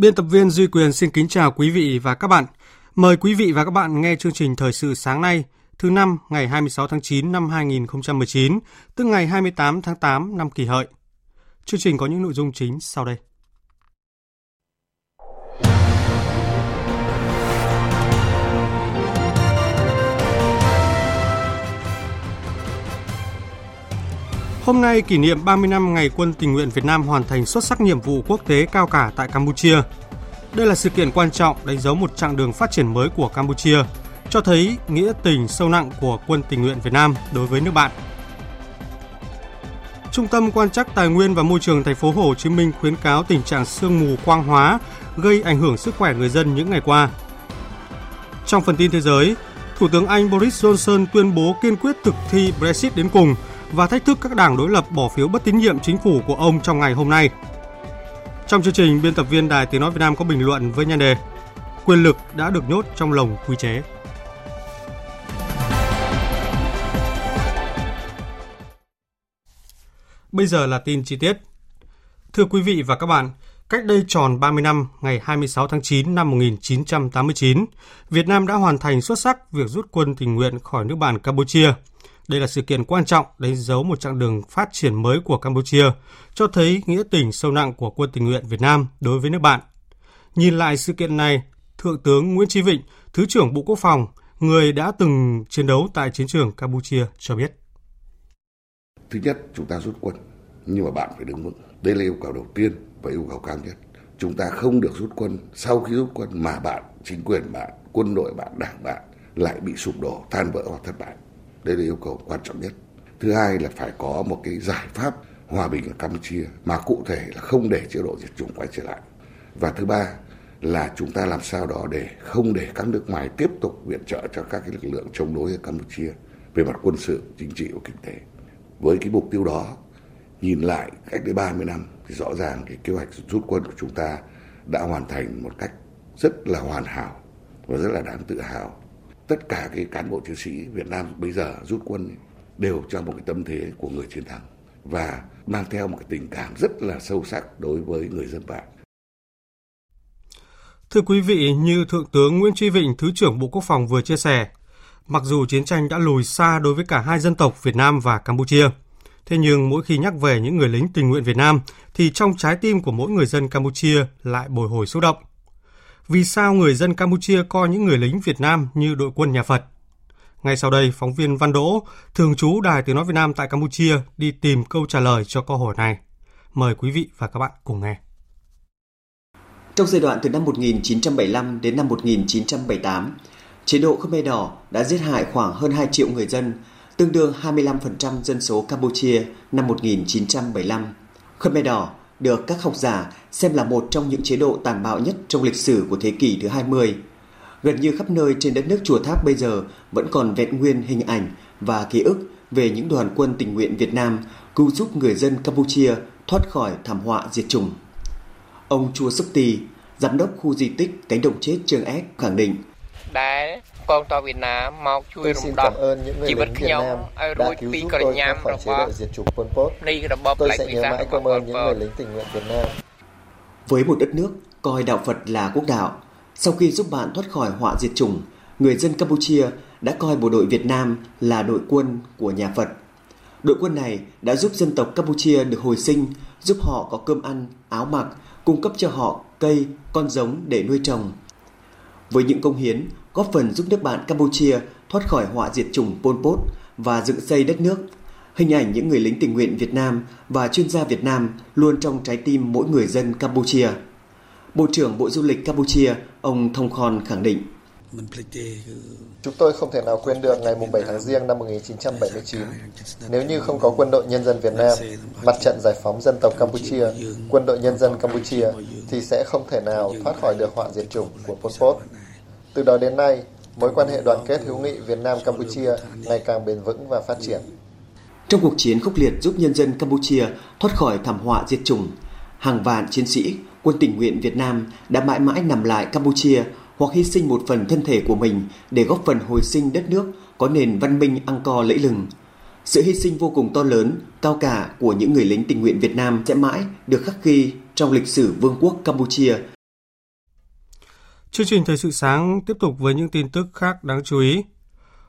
Biên tập viên Duy Quyền xin kính chào quý vị và các bạn. Mời quý vị và các bạn nghe chương trình Thời sự sáng nay, thứ năm ngày 26 tháng 9 năm 2019, tức ngày 28 tháng 8 năm kỷ hợi. Chương trình có những nội dung chính sau đây. Hôm nay kỷ niệm 30 năm ngày quân tình nguyện Việt Nam hoàn thành xuất sắc nhiệm vụ quốc tế cao cả tại Campuchia. Đây là sự kiện quan trọng đánh dấu một chặng đường phát triển mới của Campuchia, cho thấy nghĩa tình sâu nặng của quân tình nguyện Việt Nam đối với nước bạn. Trung tâm quan trắc tài nguyên và môi trường thành phố Hồ Chí Minh khuyến cáo tình trạng sương mù quang hóa gây ảnh hưởng sức khỏe người dân những ngày qua. Trong phần tin thế giới, Thủ tướng Anh Boris Johnson tuyên bố kiên quyết thực thi Brexit đến cùng – và thách thức các đảng đối lập bỏ phiếu bất tín nhiệm chính phủ của ông trong ngày hôm nay. Trong chương trình, biên tập viên Đài Tiếng Nói Việt Nam có bình luận với nhan đề Quyền lực đã được nhốt trong lồng quy chế. Bây giờ là tin chi tiết. Thưa quý vị và các bạn, cách đây tròn 30 năm, ngày 26 tháng 9 năm 1989, Việt Nam đã hoàn thành xuất sắc việc rút quân tình nguyện khỏi nước bạn Campuchia – đây là sự kiện quan trọng đánh dấu một chặng đường phát triển mới của Campuchia, cho thấy nghĩa tình sâu nặng của quân tình nguyện Việt Nam đối với nước bạn. Nhìn lại sự kiện này, Thượng tướng Nguyễn Chí Vịnh, Thứ trưởng Bộ Quốc phòng, người đã từng chiến đấu tại chiến trường Campuchia cho biết. Thứ nhất, chúng ta rút quân, nhưng mà bạn phải đứng vững. Đây là yêu cầu đầu tiên và yêu cầu cao nhất. Chúng ta không được rút quân sau khi rút quân mà bạn, chính quyền bạn, quân đội bạn, đảng bạn lại bị sụp đổ, tan vỡ hoặc thất bại. Đây là yêu cầu quan trọng nhất. Thứ hai là phải có một cái giải pháp hòa bình ở Campuchia mà cụ thể là không để chế độ diệt chủng quay trở lại. Và thứ ba là chúng ta làm sao đó để không để các nước ngoài tiếp tục viện trợ cho các cái lực lượng chống đối ở Campuchia về mặt quân sự, chính trị và kinh tế. Với cái mục tiêu đó, nhìn lại cách đây 30 năm thì rõ ràng cái kế hoạch rút quân của chúng ta đã hoàn thành một cách rất là hoàn hảo và rất là đáng tự hào tất cả cái cán bộ chiến sĩ Việt Nam bây giờ rút quân đều trong một cái tâm thế của người chiến thắng và mang theo một cái tình cảm rất là sâu sắc đối với người dân bạn. Thưa quý vị, như Thượng tướng Nguyễn Tri Vịnh, Thứ trưởng Bộ Quốc phòng vừa chia sẻ, mặc dù chiến tranh đã lùi xa đối với cả hai dân tộc Việt Nam và Campuchia, thế nhưng mỗi khi nhắc về những người lính tình nguyện Việt Nam thì trong trái tim của mỗi người dân Campuchia lại bồi hồi xúc động vì sao người dân Campuchia coi những người lính Việt Nam như đội quân nhà Phật. Ngay sau đây, phóng viên Văn Đỗ, thường trú Đài Tiếng Nói Việt Nam tại Campuchia đi tìm câu trả lời cho câu hỏi này. Mời quý vị và các bạn cùng nghe. Trong giai đoạn từ năm 1975 đến năm 1978, chế độ Khmer Đỏ đã giết hại khoảng hơn 2 triệu người dân, tương đương 25% dân số Campuchia năm 1975. Khmer Đỏ được các học giả xem là một trong những chế độ tàn bạo nhất trong lịch sử của thế kỷ thứ 20. Gần như khắp nơi trên đất nước Chùa Tháp bây giờ vẫn còn vẹn nguyên hình ảnh và ký ức về những đoàn quân tình nguyện Việt Nam cứu giúp người dân Campuchia thoát khỏi thảm họa diệt chủng. Ông Chua Sức Tì, giám đốc khu di tích cánh đồng chết Trường Éc khẳng định ដែលកងទ័ពវៀតណាមមកជួយរំដោះជីវិតខ្ញុំឲ្យរួចពីក្រញាំរបស់នៃរបបផ្លេចវិសារបស់ប៉ុលពត Với một đất nước coi đạo Phật là quốc đạo, sau khi giúp bạn thoát khỏi họa diệt chủng, người dân Campuchia đã coi bộ đội Việt Nam là đội quân của nhà Phật. Đội quân này đã giúp dân tộc Campuchia được hồi sinh, giúp họ có cơm ăn, áo mặc, cung cấp cho họ cây, con giống để nuôi trồng. với những công hiến, góp phần giúp nước bạn Campuchia thoát khỏi họa diệt chủng Pol Pot và dựng xây đất nước, Hình ảnh những người lính tình nguyện Việt Nam và chuyên gia Việt Nam luôn trong trái tim mỗi người dân Campuchia. Bộ trưởng Bộ Du lịch Campuchia, ông Thông Khon khẳng định. Chúng tôi không thể nào quên được ngày 7 tháng Giêng năm 1979. Nếu như không có quân đội nhân dân Việt Nam, mặt trận giải phóng dân tộc Campuchia, quân đội nhân dân Campuchia, thì sẽ không thể nào thoát khỏi được họa diệt chủng của Pol Pot. Từ đó đến nay, mối quan hệ đoàn kết hữu nghị Việt Nam Campuchia ngày càng bền vững và phát triển. Trong cuộc chiến khốc liệt giúp nhân dân Campuchia thoát khỏi thảm họa diệt chủng, hàng vạn chiến sĩ, quân tình nguyện Việt Nam đã mãi mãi nằm lại Campuchia hoặc hy sinh một phần thân thể của mình để góp phần hồi sinh đất nước có nền văn minh ăn co lẫy lừng. Sự hy sinh vô cùng to lớn, cao cả của những người lính tình nguyện Việt Nam sẽ mãi được khắc ghi trong lịch sử Vương quốc Campuchia. Chương trình Thời sự sáng tiếp tục với những tin tức khác đáng chú ý.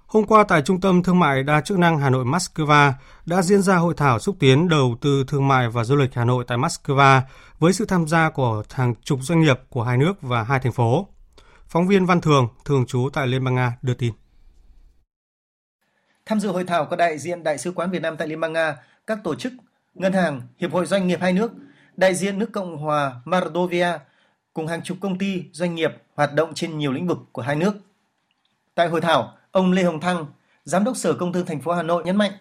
Hôm qua tại Trung tâm Thương mại đa chức năng Hà Nội Moscow đã diễn ra hội thảo xúc tiến đầu tư thương mại và du lịch Hà Nội tại Moscow với sự tham gia của hàng chục doanh nghiệp của hai nước và hai thành phố. Phóng viên Văn Thường, thường trú tại Liên bang Nga đưa tin. Tham dự hội thảo có đại diện Đại sứ quán Việt Nam tại Liên bang Nga, các tổ chức, ngân hàng, hiệp hội doanh nghiệp hai nước, đại diện nước Cộng hòa Mordovia cùng hàng chục công ty, doanh nghiệp hoạt động trên nhiều lĩnh vực của hai nước. Tại hội thảo, ông Lê Hồng Thăng, Giám đốc Sở Công Thương thành phố Hà Nội nhấn mạnh,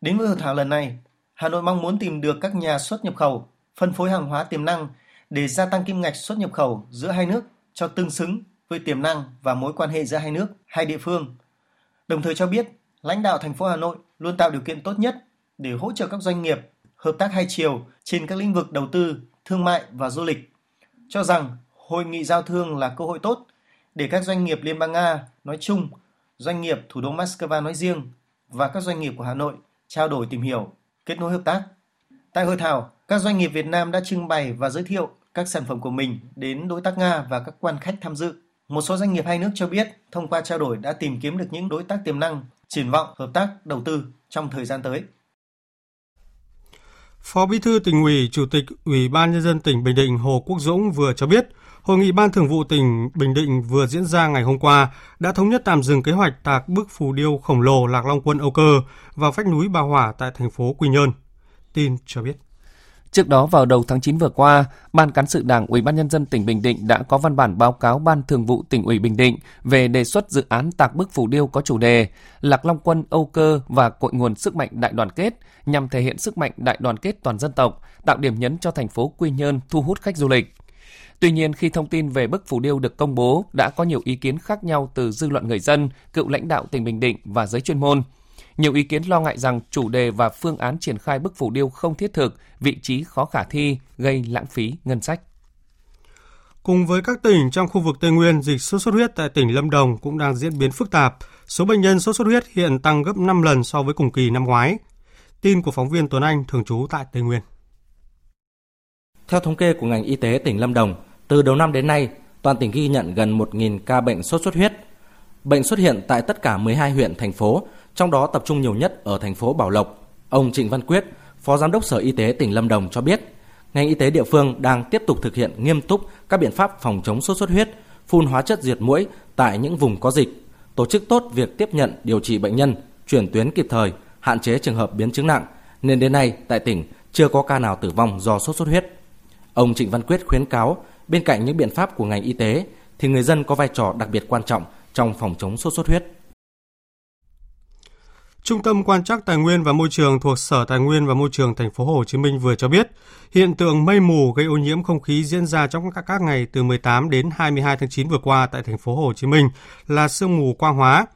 đến với hội thảo lần này, Hà Nội mong muốn tìm được các nhà xuất nhập khẩu, phân phối hàng hóa tiềm năng để gia tăng kim ngạch xuất nhập khẩu giữa hai nước cho tương xứng với tiềm năng và mối quan hệ giữa hai nước, hai địa phương. Đồng thời cho biết, lãnh đạo thành phố Hà Nội luôn tạo điều kiện tốt nhất để hỗ trợ các doanh nghiệp hợp tác hai chiều trên các lĩnh vực đầu tư, thương mại và du lịch. Cho rằng hội nghị giao thương là cơ hội tốt để các doanh nghiệp Liên bang Nga nói chung, doanh nghiệp thủ đô Moscow nói riêng và các doanh nghiệp của Hà Nội trao đổi tìm hiểu, kết nối hợp tác. Tại hội thảo, các doanh nghiệp Việt Nam đã trưng bày và giới thiệu các sản phẩm của mình đến đối tác Nga và các quan khách tham dự. Một số doanh nghiệp hai nước cho biết thông qua trao đổi đã tìm kiếm được những đối tác tiềm năng, triển vọng hợp tác đầu tư trong thời gian tới. Phó Bí thư tỉnh ủy, Chủ tịch Ủy ban Nhân dân tỉnh Bình Định Hồ Quốc Dũng vừa cho biết, Hội nghị Ban Thường vụ tỉnh Bình Định vừa diễn ra ngày hôm qua đã thống nhất tạm dừng kế hoạch tạc bức phù điêu khổng lồ Lạc Long Quân Âu Cơ vào vách núi Bà Hỏa tại thành phố Quy Nhơn. Tin cho biết. Trước đó vào đầu tháng 9 vừa qua, Ban cán sự Đảng Ủy ban nhân dân tỉnh Bình Định đã có văn bản báo cáo Ban Thường vụ tỉnh ủy Bình Định về đề xuất dự án tạc bức phù điêu có chủ đề Lạc Long Quân Âu Cơ và cội nguồn sức mạnh đại đoàn kết nhằm thể hiện sức mạnh đại đoàn kết toàn dân tộc, tạo điểm nhấn cho thành phố Quy Nhơn thu hút khách du lịch. Tuy nhiên, khi thông tin về bức phù điêu được công bố, đã có nhiều ý kiến khác nhau từ dư luận người dân, cựu lãnh đạo tỉnh Bình Định và giới chuyên môn – nhiều ý kiến lo ngại rằng chủ đề và phương án triển khai bức phủ điêu không thiết thực, vị trí khó khả thi, gây lãng phí ngân sách. Cùng với các tỉnh trong khu vực Tây Nguyên, dịch sốt xuất huyết tại tỉnh Lâm Đồng cũng đang diễn biến phức tạp. Số bệnh nhân sốt xuất huyết hiện tăng gấp 5 lần so với cùng kỳ năm ngoái. Tin của phóng viên Tuấn Anh thường trú tại Tây Nguyên. Theo thống kê của ngành y tế tỉnh Lâm Đồng, từ đầu năm đến nay, toàn tỉnh ghi nhận gần 1.000 ca bệnh sốt xuất huyết. Bệnh xuất hiện tại tất cả 12 huyện, thành phố trong đó tập trung nhiều nhất ở thành phố Bảo Lộc. Ông Trịnh Văn Quyết, Phó Giám đốc Sở Y tế tỉnh Lâm Đồng cho biết, ngành y tế địa phương đang tiếp tục thực hiện nghiêm túc các biện pháp phòng chống sốt xuất huyết, phun hóa chất diệt mũi tại những vùng có dịch, tổ chức tốt việc tiếp nhận điều trị bệnh nhân, chuyển tuyến kịp thời, hạn chế trường hợp biến chứng nặng, nên đến nay tại tỉnh chưa có ca nào tử vong do sốt xuất huyết. Ông Trịnh Văn Quyết khuyến cáo, bên cạnh những biện pháp của ngành y tế thì người dân có vai trò đặc biệt quan trọng trong phòng chống sốt xuất huyết. Trung tâm quan trắc tài nguyên và môi trường thuộc Sở Tài nguyên và Môi trường thành phố Hồ Chí Minh vừa cho biết, hiện tượng mây mù gây ô nhiễm không khí diễn ra trong các các ngày từ 18 đến 22 tháng 9 vừa qua tại thành phố Hồ Chí Minh là sương mù quang hóa.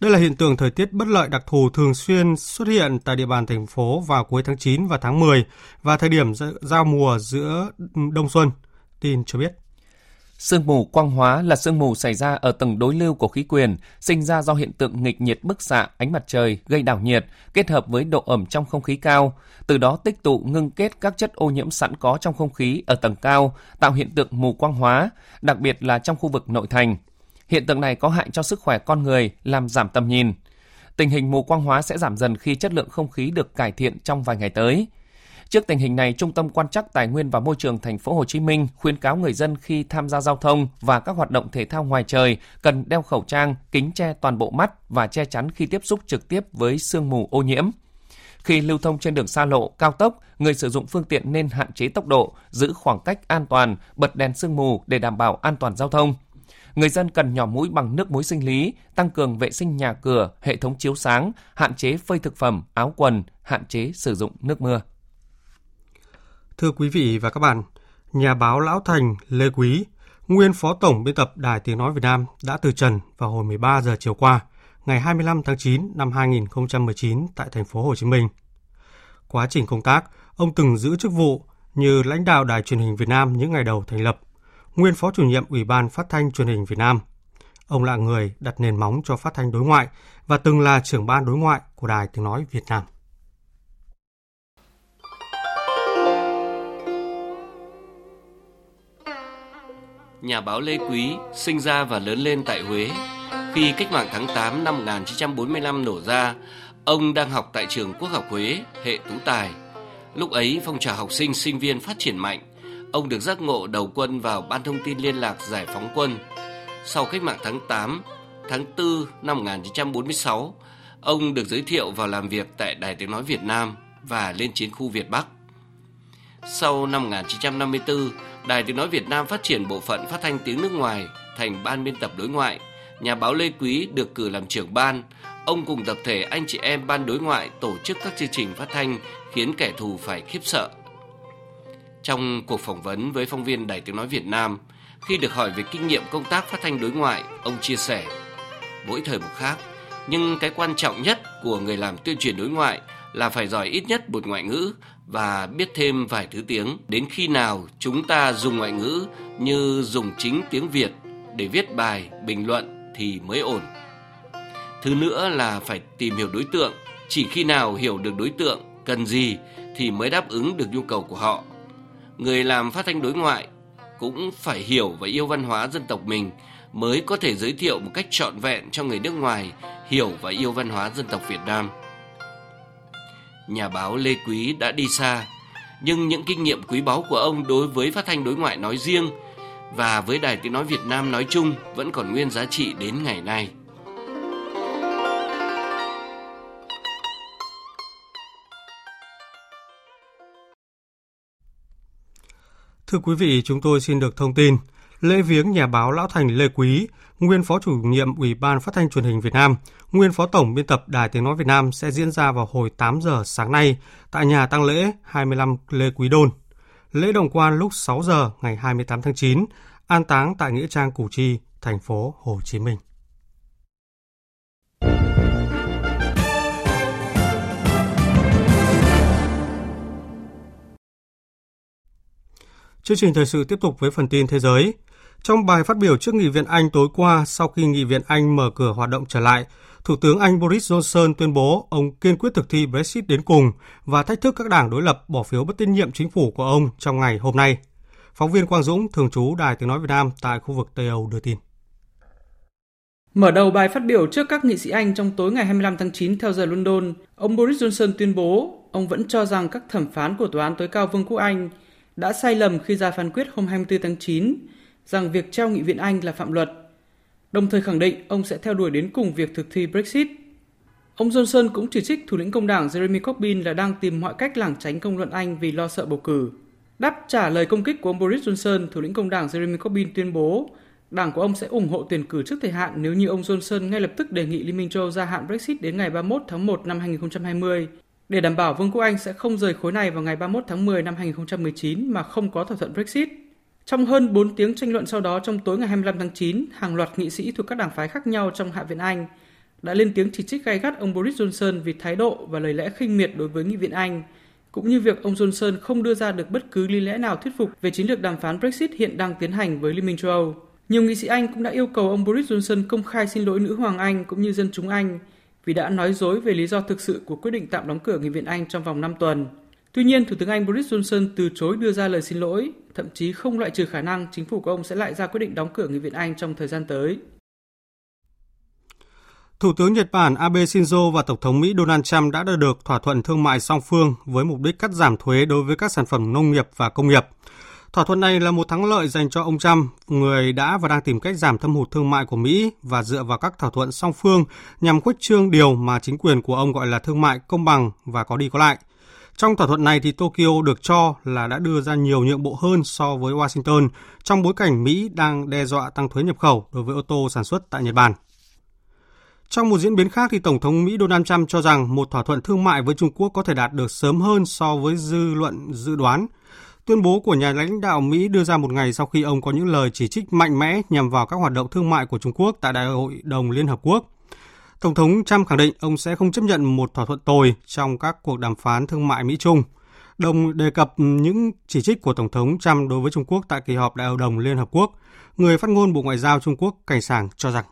Đây là hiện tượng thời tiết bất lợi đặc thù thường xuyên xuất hiện tại địa bàn thành phố vào cuối tháng 9 và tháng 10 và thời điểm giao mùa giữa đông xuân. Tin cho biết. Sương mù quang hóa là sương mù xảy ra ở tầng đối lưu của khí quyển, sinh ra do hiện tượng nghịch nhiệt bức xạ ánh mặt trời gây đảo nhiệt kết hợp với độ ẩm trong không khí cao, từ đó tích tụ ngưng kết các chất ô nhiễm sẵn có trong không khí ở tầng cao, tạo hiện tượng mù quang hóa, đặc biệt là trong khu vực nội thành. Hiện tượng này có hại cho sức khỏe con người, làm giảm tầm nhìn. Tình hình mù quang hóa sẽ giảm dần khi chất lượng không khí được cải thiện trong vài ngày tới. Trước tình hình này, Trung tâm quan trắc tài nguyên và môi trường thành phố Hồ Chí Minh khuyến cáo người dân khi tham gia giao thông và các hoạt động thể thao ngoài trời cần đeo khẩu trang, kính che toàn bộ mắt và che chắn khi tiếp xúc trực tiếp với sương mù ô nhiễm. Khi lưu thông trên đường xa lộ, cao tốc, người sử dụng phương tiện nên hạn chế tốc độ, giữ khoảng cách an toàn, bật đèn sương mù để đảm bảo an toàn giao thông. Người dân cần nhỏ mũi bằng nước muối sinh lý, tăng cường vệ sinh nhà cửa, hệ thống chiếu sáng, hạn chế phơi thực phẩm, áo quần, hạn chế sử dụng nước mưa. Thưa quý vị và các bạn, nhà báo Lão Thành Lê Quý, nguyên phó tổng biên tập Đài Tiếng Nói Việt Nam đã từ trần vào hồi 13 giờ chiều qua, ngày 25 tháng 9 năm 2019 tại thành phố Hồ Chí Minh. Quá trình công tác, ông từng giữ chức vụ như lãnh đạo Đài truyền hình Việt Nam những ngày đầu thành lập, nguyên phó chủ nhiệm Ủy ban Phát thanh Truyền hình Việt Nam. Ông là người đặt nền móng cho phát thanh đối ngoại và từng là trưởng ban đối ngoại của Đài Tiếng Nói Việt Nam. Nhà báo Lê Quý sinh ra và lớn lên tại Huế. Khi cách mạng tháng 8 năm 1945 nổ ra, ông đang học tại trường Quốc học Huế, hệ tú tài. Lúc ấy phong trào học sinh sinh viên phát triển mạnh, ông được giác ngộ đầu quân vào Ban thông tin liên lạc giải phóng quân. Sau cách mạng tháng 8, tháng 4 năm 1946, ông được giới thiệu vào làm việc tại Đài Tiếng Nói Việt Nam và lên chiến khu Việt Bắc. Sau năm 1954, Đài Tiếng Nói Việt Nam phát triển bộ phận phát thanh tiếng nước ngoài thành ban biên tập đối ngoại. Nhà báo Lê Quý được cử làm trưởng ban. Ông cùng tập thể anh chị em ban đối ngoại tổ chức các chương trình phát thanh khiến kẻ thù phải khiếp sợ. Trong cuộc phỏng vấn với phóng viên Đài Tiếng Nói Việt Nam, khi được hỏi về kinh nghiệm công tác phát thanh đối ngoại, ông chia sẻ, mỗi thời một khác, nhưng cái quan trọng nhất của người làm tuyên truyền đối ngoại là phải giỏi ít nhất một ngoại ngữ và biết thêm vài thứ tiếng. Đến khi nào chúng ta dùng ngoại ngữ như dùng chính tiếng Việt để viết bài, bình luận thì mới ổn. Thứ nữa là phải tìm hiểu đối tượng, chỉ khi nào hiểu được đối tượng cần gì thì mới đáp ứng được nhu cầu của họ. Người làm phát thanh đối ngoại cũng phải hiểu và yêu văn hóa dân tộc mình mới có thể giới thiệu một cách trọn vẹn cho người nước ngoài hiểu và yêu văn hóa dân tộc Việt Nam nhà báo Lê Quý đã đi xa, nhưng những kinh nghiệm quý báu của ông đối với phát thanh đối ngoại nói riêng và với Đài Tiếng Nói Việt Nam nói chung vẫn còn nguyên giá trị đến ngày nay. Thưa quý vị, chúng tôi xin được thông tin lễ viếng nhà báo Lão Thành Lê Quý, nguyên phó chủ nhiệm Ủy ban Phát thanh Truyền hình Việt Nam, nguyên phó tổng biên tập Đài Tiếng nói Việt Nam sẽ diễn ra vào hồi 8 giờ sáng nay tại nhà tang lễ 25 Lê Quý Đôn. Lễ đồng quan lúc 6 giờ ngày 28 tháng 9, an táng tại nghĩa trang Củ Chi, thành phố Hồ Chí Minh. Chương trình thời sự tiếp tục với phần tin thế giới. Trong bài phát biểu trước Nghị viện Anh tối qua sau khi Nghị viện Anh mở cửa hoạt động trở lại, Thủ tướng Anh Boris Johnson tuyên bố ông kiên quyết thực thi Brexit đến cùng và thách thức các đảng đối lập bỏ phiếu bất tín nhiệm chính phủ của ông trong ngày hôm nay. Phóng viên Quang Dũng, thường trú Đài Tiếng Nói Việt Nam tại khu vực Tây Âu đưa tin. Mở đầu bài phát biểu trước các nghị sĩ Anh trong tối ngày 25 tháng 9 theo giờ London, ông Boris Johnson tuyên bố ông vẫn cho rằng các thẩm phán của Tòa án tối cao Vương quốc Anh đã sai lầm khi ra phán quyết hôm 24 tháng 9 rằng việc treo nghị viện Anh là phạm luật, đồng thời khẳng định ông sẽ theo đuổi đến cùng việc thực thi Brexit. Ông Johnson cũng chỉ trích thủ lĩnh công đảng Jeremy Corbyn là đang tìm mọi cách lảng tránh công luận Anh vì lo sợ bầu cử. Đáp trả lời công kích của ông Boris Johnson, thủ lĩnh công đảng Jeremy Corbyn tuyên bố đảng của ông sẽ ủng hộ tuyển cử trước thời hạn nếu như ông Johnson ngay lập tức đề nghị Liên minh châu gia hạn Brexit đến ngày 31 tháng 1 năm 2020 để đảm bảo Vương quốc Anh sẽ không rời khối này vào ngày 31 tháng 10 năm 2019 mà không có thỏa thuận Brexit. Trong hơn 4 tiếng tranh luận sau đó trong tối ngày 25 tháng 9, hàng loạt nghị sĩ thuộc các đảng phái khác nhau trong Hạ viện Anh đã lên tiếng chỉ trích gay gắt ông Boris Johnson vì thái độ và lời lẽ khinh miệt đối với nghị viện Anh, cũng như việc ông Johnson không đưa ra được bất cứ lý lẽ nào thuyết phục về chiến lược đàm phán Brexit hiện đang tiến hành với Liên minh châu Âu. Nhiều nghị sĩ Anh cũng đã yêu cầu ông Boris Johnson công khai xin lỗi nữ hoàng Anh cũng như dân chúng Anh vì đã nói dối về lý do thực sự của quyết định tạm đóng cửa Nghị viện Anh trong vòng 5 tuần. Tuy nhiên, Thủ tướng Anh Boris Johnson từ chối đưa ra lời xin lỗi, thậm chí không loại trừ khả năng chính phủ của ông sẽ lại ra quyết định đóng cửa Nghị viện Anh trong thời gian tới. Thủ tướng Nhật Bản Abe Shinzo và Tổng thống Mỹ Donald Trump đã đạt được thỏa thuận thương mại song phương với mục đích cắt giảm thuế đối với các sản phẩm nông nghiệp và công nghiệp. Thỏa thuận này là một thắng lợi dành cho ông Trump, người đã và đang tìm cách giảm thâm hụt thương mại của Mỹ và dựa vào các thỏa thuận song phương nhằm khuếch trương điều mà chính quyền của ông gọi là thương mại công bằng và có đi có lại. Trong thỏa thuận này thì Tokyo được cho là đã đưa ra nhiều nhượng bộ hơn so với Washington trong bối cảnh Mỹ đang đe dọa tăng thuế nhập khẩu đối với ô tô sản xuất tại Nhật Bản. Trong một diễn biến khác thì Tổng thống Mỹ Donald Trump cho rằng một thỏa thuận thương mại với Trung Quốc có thể đạt được sớm hơn so với dư luận dự đoán. Tuyên bố của nhà lãnh đạo Mỹ đưa ra một ngày sau khi ông có những lời chỉ trích mạnh mẽ nhằm vào các hoạt động thương mại của Trung Quốc tại Đại hội đồng Liên Hợp Quốc. Tổng thống Trump khẳng định ông sẽ không chấp nhận một thỏa thuận tồi trong các cuộc đàm phán thương mại Mỹ-Trung. Đồng đề cập những chỉ trích của Tổng thống Trump đối với Trung Quốc tại kỳ họp Đại hội đồng Liên Hợp Quốc. Người phát ngôn Bộ Ngoại giao Trung Quốc Cảnh Sảng cho rằng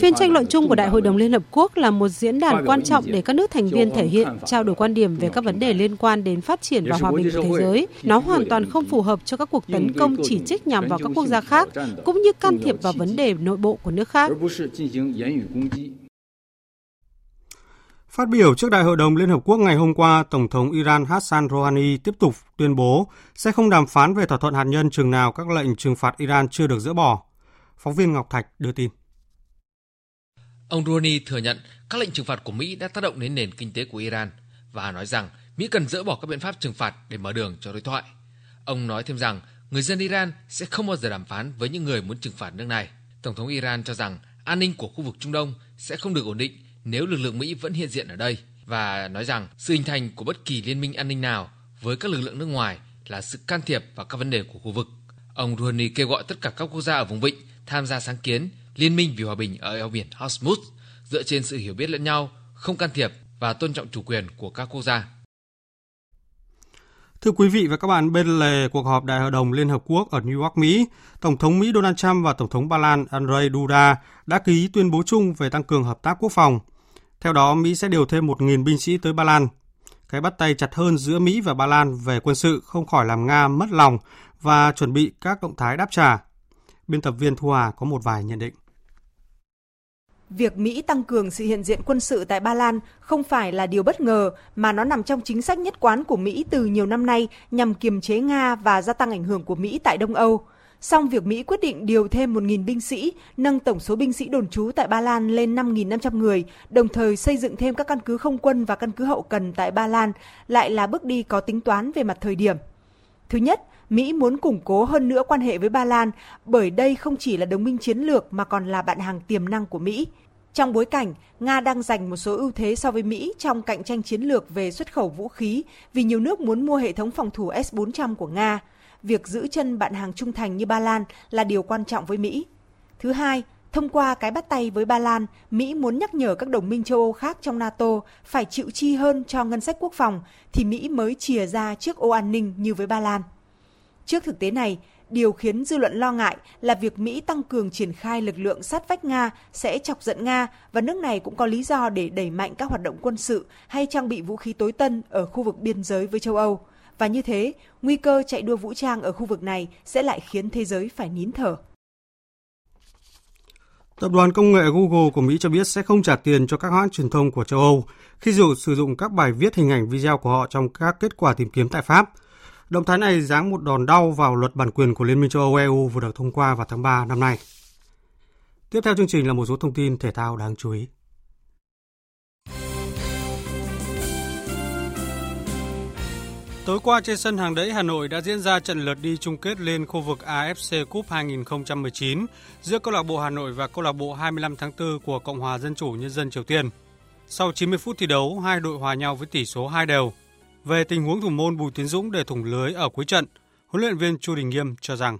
Phiên tranh luận chung của Đại hội đồng Liên Hợp Quốc là một diễn đàn quan trọng để các nước thành viên thể hiện, trao đổi quan điểm về các vấn đề liên quan đến phát triển và hòa bình của thế giới. Nó hoàn toàn không phù hợp cho các cuộc tấn công chỉ trích nhằm vào các quốc gia khác, cũng như can thiệp vào vấn đề nội bộ của nước khác. Phát biểu trước Đại hội đồng Liên Hợp Quốc ngày hôm qua, Tổng thống Iran Hassan Rouhani tiếp tục tuyên bố sẽ không đàm phán về thỏa thuận hạt nhân chừng nào các lệnh trừng phạt Iran chưa được dỡ bỏ. Phóng viên Ngọc Thạch đưa tin. Ông Rouhani thừa nhận các lệnh trừng phạt của Mỹ đã tác động đến nền kinh tế của Iran và nói rằng Mỹ cần dỡ bỏ các biện pháp trừng phạt để mở đường cho đối thoại. Ông nói thêm rằng người dân Iran sẽ không bao giờ đàm phán với những người muốn trừng phạt nước này. Tổng thống Iran cho rằng an ninh của khu vực Trung Đông sẽ không được ổn định nếu lực lượng Mỹ vẫn hiện diện ở đây và nói rằng sự hình thành của bất kỳ liên minh an ninh nào với các lực lượng nước ngoài là sự can thiệp vào các vấn đề của khu vực. Ông Rouhani kêu gọi tất cả các quốc gia ở vùng vịnh tham gia sáng kiến Liên minh vì hòa bình ở eo biển Hormuz dựa trên sự hiểu biết lẫn nhau, không can thiệp và tôn trọng chủ quyền của các quốc gia. Thưa quý vị và các bạn, bên lề cuộc họp Đại hội đồng Liên Hợp Quốc ở New York, Mỹ, Tổng thống Mỹ Donald Trump và Tổng thống Ba Lan Andrzej Duda đã ký tuyên bố chung về tăng cường hợp tác quốc phòng. Theo đó, Mỹ sẽ điều thêm 1.000 binh sĩ tới Ba Lan. Cái bắt tay chặt hơn giữa Mỹ và Ba Lan về quân sự không khỏi làm Nga mất lòng và chuẩn bị các động thái đáp trả. Biên tập viên Thu Hà có một vài nhận định. Việc Mỹ tăng cường sự hiện diện quân sự tại Ba Lan không phải là điều bất ngờ mà nó nằm trong chính sách nhất quán của Mỹ từ nhiều năm nay nhằm kiềm chế Nga và gia tăng ảnh hưởng của Mỹ tại Đông Âu. Song việc Mỹ quyết định điều thêm 1.000 binh sĩ, nâng tổng số binh sĩ đồn trú tại Ba Lan lên 5.500 người, đồng thời xây dựng thêm các căn cứ không quân và căn cứ hậu cần tại Ba Lan lại là bước đi có tính toán về mặt thời điểm. Thứ nhất, Mỹ muốn củng cố hơn nữa quan hệ với Ba Lan bởi đây không chỉ là đồng minh chiến lược mà còn là bạn hàng tiềm năng của Mỹ. Trong bối cảnh Nga đang giành một số ưu thế so với Mỹ trong cạnh tranh chiến lược về xuất khẩu vũ khí vì nhiều nước muốn mua hệ thống phòng thủ S-400 của Nga, việc giữ chân bạn hàng trung thành như Ba Lan là điều quan trọng với Mỹ. Thứ hai, thông qua cái bắt tay với Ba Lan, Mỹ muốn nhắc nhở các đồng minh châu Âu khác trong NATO phải chịu chi hơn cho ngân sách quốc phòng thì Mỹ mới chìa ra trước ô an ninh như với Ba Lan. Trước thực tế này, điều khiến dư luận lo ngại là việc Mỹ tăng cường triển khai lực lượng sát vách Nga sẽ chọc giận Nga và nước này cũng có lý do để đẩy mạnh các hoạt động quân sự hay trang bị vũ khí tối tân ở khu vực biên giới với châu Âu. Và như thế, nguy cơ chạy đua vũ trang ở khu vực này sẽ lại khiến thế giới phải nín thở. Tập đoàn công nghệ Google của Mỹ cho biết sẽ không trả tiền cho các hãng truyền thông của châu Âu khi dù sử dụng các bài viết hình ảnh video của họ trong các kết quả tìm kiếm tại Pháp – Động thái này giáng một đòn đau vào luật bản quyền của Liên minh châu Âu EU vừa được thông qua vào tháng 3 năm nay. Tiếp theo chương trình là một số thông tin thể thao đáng chú ý. Tối qua trên sân hàng đẫy Hà Nội đã diễn ra trận lượt đi chung kết lên khu vực AFC Cup 2019 giữa câu lạc bộ Hà Nội và câu lạc bộ 25 tháng 4 của Cộng hòa Dân chủ Nhân dân Triều Tiên. Sau 90 phút thi đấu, hai đội hòa nhau với tỷ số 2 đều. Về tình huống thủ môn Bùi Tiến Dũng để thủng lưới ở cuối trận, huấn luyện viên Chu Đình Nghiêm cho rằng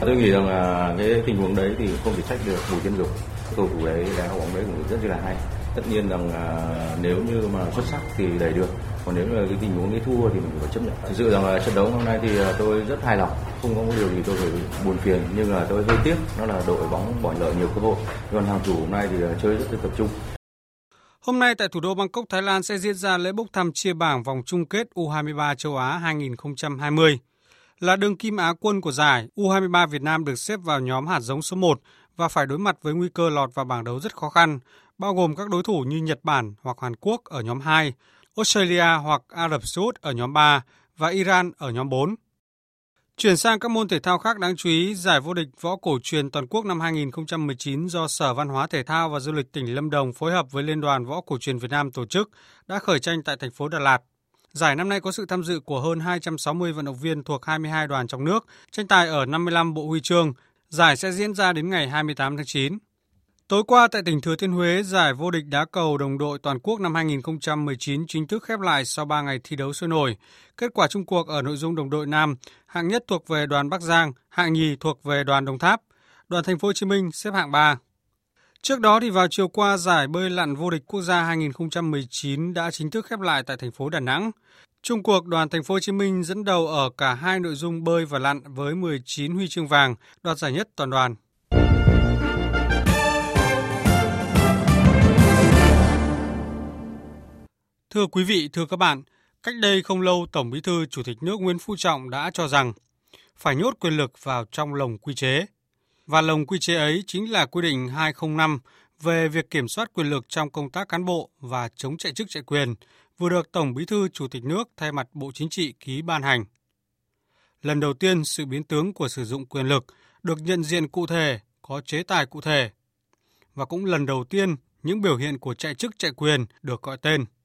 Tôi nghĩ rằng là cái tình huống đấy thì không thể trách được Bùi Tiến Dũng. Cầu thủ đấy đá bóng đấy cũng rất là hay. Tất nhiên rằng là nếu như mà xuất sắc thì đẩy được. Còn nếu là cái tình huống ấy thua thì mình phải chấp nhận. Thực sự rằng là trận đấu hôm nay thì à, tôi rất hài lòng. Không có điều gì tôi phải buồn phiền. Nhưng là tôi hơi tiếc. Đó là đội bóng bỏ lỡ nhiều cơ hội. Còn hàng thủ hôm nay thì à, chơi rất là tập trung. Hôm nay tại thủ đô Bangkok, Thái Lan sẽ diễn ra lễ bốc thăm chia bảng vòng chung kết U23 châu Á 2020. Là đương kim Á quân của giải, U23 Việt Nam được xếp vào nhóm hạt giống số 1 và phải đối mặt với nguy cơ lọt vào bảng đấu rất khó khăn, bao gồm các đối thủ như Nhật Bản hoặc Hàn Quốc ở nhóm 2, Australia hoặc Ả Rập Xê Út ở nhóm 3 và Iran ở nhóm 4. Chuyển sang các môn thể thao khác đáng chú ý, giải vô địch võ cổ truyền toàn quốc năm 2019 do Sở Văn hóa Thể thao và Du lịch tỉnh Lâm Đồng phối hợp với Liên đoàn Võ cổ truyền Việt Nam tổ chức đã khởi tranh tại thành phố Đà Lạt. Giải năm nay có sự tham dự của hơn 260 vận động viên thuộc 22 đoàn trong nước, tranh tài ở 55 bộ huy chương. Giải sẽ diễn ra đến ngày 28 tháng 9. Tối qua tại tỉnh Thừa Thiên Huế, giải vô địch đá cầu đồng đội toàn quốc năm 2019 chính thức khép lại sau 3 ngày thi đấu sôi nổi. Kết quả chung cuộc ở nội dung đồng đội nam, hạng nhất thuộc về đoàn Bắc Giang, hạng nhì thuộc về đoàn Đồng Tháp. Đoàn Thành phố Hồ Chí Minh xếp hạng 3. Trước đó thì vào chiều qua, giải bơi lặn vô địch quốc gia 2019 đã chính thức khép lại tại thành phố Đà Nẵng. Trung cuộc đoàn Thành phố Hồ Chí Minh dẫn đầu ở cả hai nội dung bơi và lặn với 19 huy chương vàng, đoạt giải nhất toàn đoàn. Thưa quý vị, thưa các bạn, cách đây không lâu Tổng Bí thư Chủ tịch nước Nguyễn Phú Trọng đã cho rằng phải nhốt quyền lực vào trong lồng quy chế. Và lồng quy chế ấy chính là quy định 205 về việc kiểm soát quyền lực trong công tác cán bộ và chống chạy chức chạy quyền, vừa được Tổng Bí thư Chủ tịch nước thay mặt Bộ Chính trị ký ban hành. Lần đầu tiên, sự biến tướng của sử dụng quyền lực được nhận diện cụ thể, có chế tài cụ thể. Và cũng lần đầu tiên, những biểu hiện của chạy chức chạy quyền được gọi tên –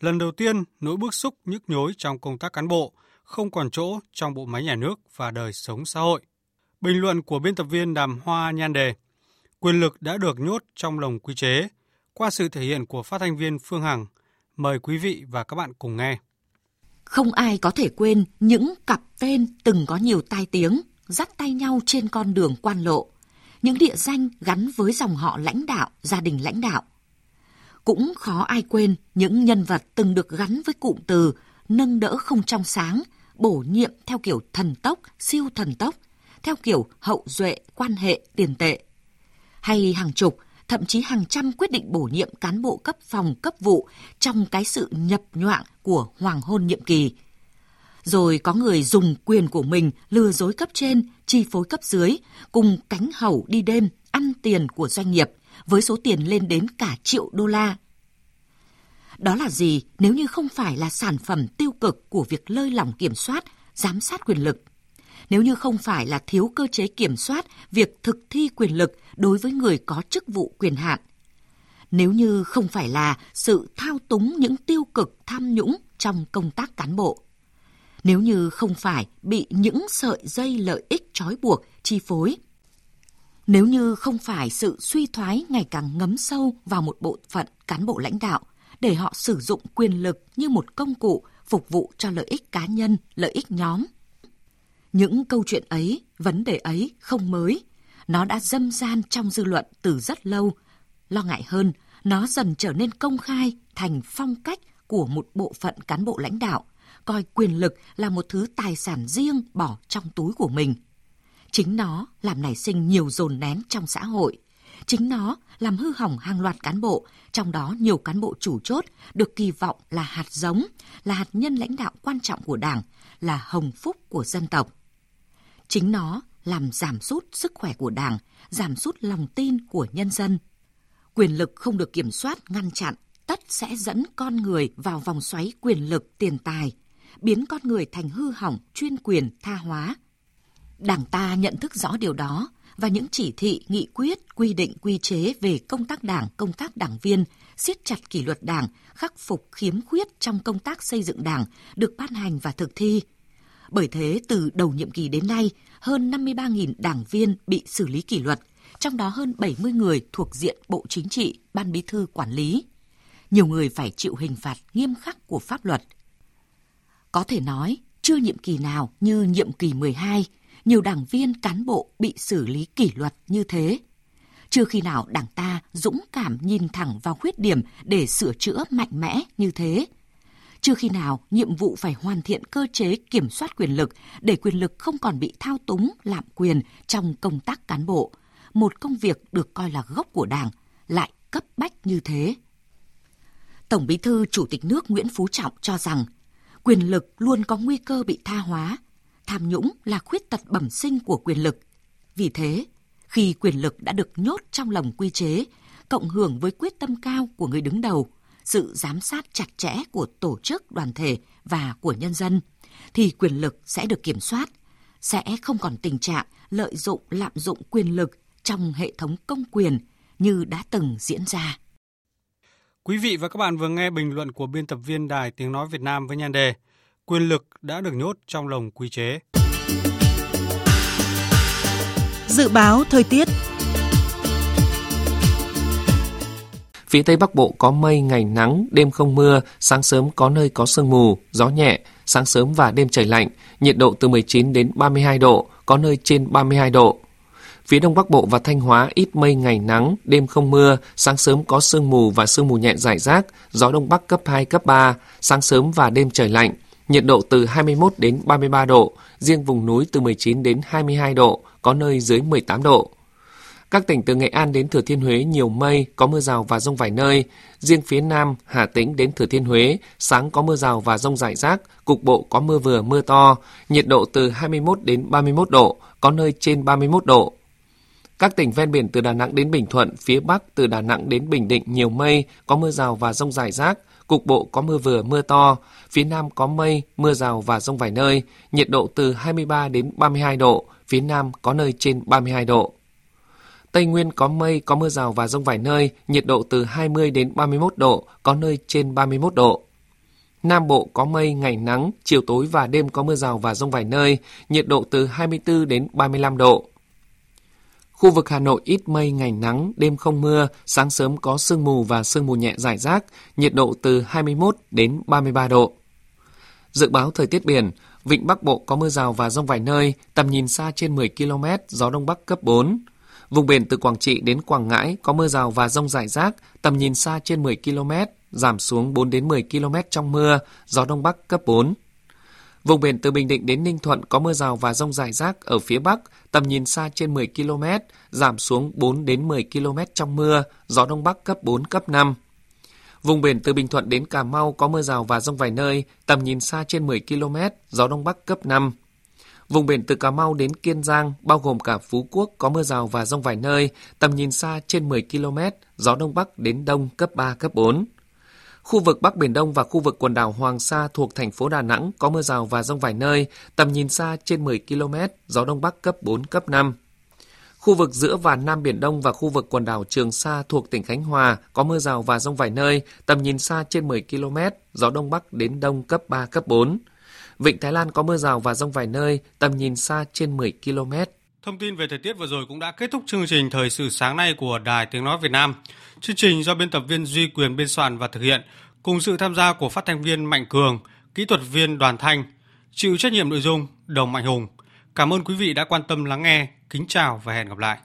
Lần đầu tiên, nỗi bức xúc nhức nhối trong công tác cán bộ không còn chỗ trong bộ máy nhà nước và đời sống xã hội. Bình luận của biên tập viên Đàm Hoa nhan đề Quyền lực đã được nhốt trong lồng quy chế qua sự thể hiện của phát thanh viên Phương Hằng. Mời quý vị và các bạn cùng nghe. Không ai có thể quên những cặp tên từng có nhiều tai tiếng, dắt tay nhau trên con đường quan lộ. Những địa danh gắn với dòng họ lãnh đạo, gia đình lãnh đạo cũng khó ai quên những nhân vật từng được gắn với cụm từ nâng đỡ không trong sáng, bổ nhiệm theo kiểu thần tốc, siêu thần tốc, theo kiểu hậu duệ, quan hệ, tiền tệ. Hay hàng chục, thậm chí hàng trăm quyết định bổ nhiệm cán bộ cấp phòng cấp vụ trong cái sự nhập nhoạng của hoàng hôn nhiệm kỳ. Rồi có người dùng quyền của mình lừa dối cấp trên, chi phối cấp dưới, cùng cánh hầu đi đêm, ăn tiền của doanh nghiệp – với số tiền lên đến cả triệu đô la. Đó là gì nếu như không phải là sản phẩm tiêu cực của việc lơi lỏng kiểm soát, giám sát quyền lực? Nếu như không phải là thiếu cơ chế kiểm soát việc thực thi quyền lực đối với người có chức vụ quyền hạn? Nếu như không phải là sự thao túng những tiêu cực tham nhũng trong công tác cán bộ? Nếu như không phải bị những sợi dây lợi ích trói buộc, chi phối, nếu như không phải sự suy thoái ngày càng ngấm sâu vào một bộ phận cán bộ lãnh đạo để họ sử dụng quyền lực như một công cụ phục vụ cho lợi ích cá nhân, lợi ích nhóm. Những câu chuyện ấy, vấn đề ấy không mới, nó đã dâm gian trong dư luận từ rất lâu. Lo ngại hơn, nó dần trở nên công khai thành phong cách của một bộ phận cán bộ lãnh đạo, coi quyền lực là một thứ tài sản riêng bỏ trong túi của mình – Chính nó làm nảy sinh nhiều dồn nén trong xã hội. Chính nó làm hư hỏng hàng loạt cán bộ, trong đó nhiều cán bộ chủ chốt được kỳ vọng là hạt giống, là hạt nhân lãnh đạo quan trọng của Đảng, là hồng phúc của dân tộc. Chính nó làm giảm sút sức khỏe của Đảng, giảm sút lòng tin của nhân dân. Quyền lực không được kiểm soát, ngăn chặn, tất sẽ dẫn con người vào vòng xoáy quyền lực tiền tài, biến con người thành hư hỏng, chuyên quyền, tha hóa, Đảng ta nhận thức rõ điều đó và những chỉ thị, nghị quyết, quy định, quy chế về công tác đảng, công tác đảng viên, siết chặt kỷ luật đảng, khắc phục khiếm khuyết trong công tác xây dựng đảng được ban hành và thực thi. Bởi thế, từ đầu nhiệm kỳ đến nay, hơn 53.000 đảng viên bị xử lý kỷ luật, trong đó hơn 70 người thuộc diện Bộ Chính trị, Ban Bí thư quản lý. Nhiều người phải chịu hình phạt nghiêm khắc của pháp luật. Có thể nói, chưa nhiệm kỳ nào như nhiệm kỳ 12, nhiều đảng viên cán bộ bị xử lý kỷ luật như thế. Chưa khi nào đảng ta dũng cảm nhìn thẳng vào khuyết điểm để sửa chữa mạnh mẽ như thế. Chưa khi nào nhiệm vụ phải hoàn thiện cơ chế kiểm soát quyền lực để quyền lực không còn bị thao túng, lạm quyền trong công tác cán bộ. Một công việc được coi là gốc của đảng, lại cấp bách như thế. Tổng bí thư Chủ tịch nước Nguyễn Phú Trọng cho rằng quyền lực luôn có nguy cơ bị tha hóa tham nhũng là khuyết tật bẩm sinh của quyền lực. Vì thế, khi quyền lực đã được nhốt trong lồng quy chế, cộng hưởng với quyết tâm cao của người đứng đầu, sự giám sát chặt chẽ của tổ chức, đoàn thể và của nhân dân, thì quyền lực sẽ được kiểm soát. sẽ không còn tình trạng lợi dụng lạm dụng quyền lực trong hệ thống công quyền như đã từng diễn ra. Quý vị và các bạn vừa nghe bình luận của biên tập viên Đài Tiếng Nói Việt Nam với nhan đề Quyền lực đã được nhốt trong lồng quy chế. Dự báo thời tiết Phía Tây Bắc Bộ có mây, ngày nắng, đêm không mưa, sáng sớm có nơi có sương mù, gió nhẹ, sáng sớm và đêm trời lạnh, nhiệt độ từ 19 đến 32 độ, có nơi trên 32 độ. Phía Đông Bắc Bộ và Thanh Hóa ít mây ngày nắng, đêm không mưa, sáng sớm có sương mù và sương mù nhẹ rải rác, gió Đông Bắc cấp 2, cấp 3, sáng sớm và đêm trời lạnh, nhiệt độ từ 21 đến 33 độ, riêng vùng núi từ 19 đến 22 độ, có nơi dưới 18 độ. Các tỉnh từ Nghệ An đến Thừa Thiên Huế nhiều mây, có mưa rào và rông vài nơi. Riêng phía Nam, Hà Tĩnh đến Thừa Thiên Huế, sáng có mưa rào và rông rải rác, cục bộ có mưa vừa mưa to, nhiệt độ từ 21 đến 31 độ, có nơi trên 31 độ. Các tỉnh ven biển từ Đà Nẵng đến Bình Thuận, phía Bắc từ Đà Nẵng đến Bình Định nhiều mây, có mưa rào và rông rải rác, cục bộ có mưa vừa mưa to, phía Nam có mây, mưa rào và rông vài nơi, nhiệt độ từ 23 đến 32 độ, phía Nam có nơi trên 32 độ. Tây Nguyên có mây, có mưa rào và rông vài nơi, nhiệt độ từ 20 đến 31 độ, có nơi trên 31 độ. Nam Bộ có mây, ngày nắng, chiều tối và đêm có mưa rào và rông vài nơi, nhiệt độ từ 24 đến 35 độ. Khu vực Hà Nội ít mây, ngày nắng, đêm không mưa, sáng sớm có sương mù và sương mù nhẹ rải rác, nhiệt độ từ 21 đến 33 độ. Dự báo thời tiết biển, Vịnh Bắc Bộ có mưa rào và rông vài nơi, tầm nhìn xa trên 10 km, gió Đông Bắc cấp 4. Vùng biển từ Quảng Trị đến Quảng Ngãi có mưa rào và rông rải rác, tầm nhìn xa trên 10 km, giảm xuống 4 đến 10 km trong mưa, gió Đông Bắc cấp 4. Vùng biển từ Bình Định đến Ninh Thuận có mưa rào và rông rải rác ở phía Bắc, tầm nhìn xa trên 10 km, giảm xuống 4 đến 10 km trong mưa, gió Đông Bắc cấp 4, cấp 5. Vùng biển từ Bình Thuận đến Cà Mau có mưa rào và rông vài nơi, tầm nhìn xa trên 10 km, gió Đông Bắc cấp 5. Vùng biển từ Cà Mau đến Kiên Giang, bao gồm cả Phú Quốc có mưa rào và rông vài nơi, tầm nhìn xa trên 10 km, gió Đông Bắc đến Đông cấp 3, cấp 4. Khu vực Bắc Biển Đông và khu vực quần đảo Hoàng Sa thuộc thành phố Đà Nẵng có mưa rào và rông vài nơi, tầm nhìn xa trên 10 km, gió Đông Bắc cấp 4, cấp 5. Khu vực giữa và Nam Biển Đông và khu vực quần đảo Trường Sa thuộc tỉnh Khánh Hòa có mưa rào và rông vài nơi, tầm nhìn xa trên 10 km, gió Đông Bắc đến Đông cấp 3, cấp 4. Vịnh Thái Lan có mưa rào và rông vài nơi, tầm nhìn xa trên 10 km. Thông tin về thời tiết vừa rồi cũng đã kết thúc chương trình Thời sự sáng nay của Đài Tiếng Nói Việt Nam. Chương trình do biên tập viên Duy Quyền biên soạn và thực hiện, cùng sự tham gia của phát thanh viên Mạnh Cường, kỹ thuật viên Đoàn Thanh, chịu trách nhiệm nội dung Đồng Mạnh Hùng. Cảm ơn quý vị đã quan tâm lắng nghe. Kính chào và hẹn gặp lại.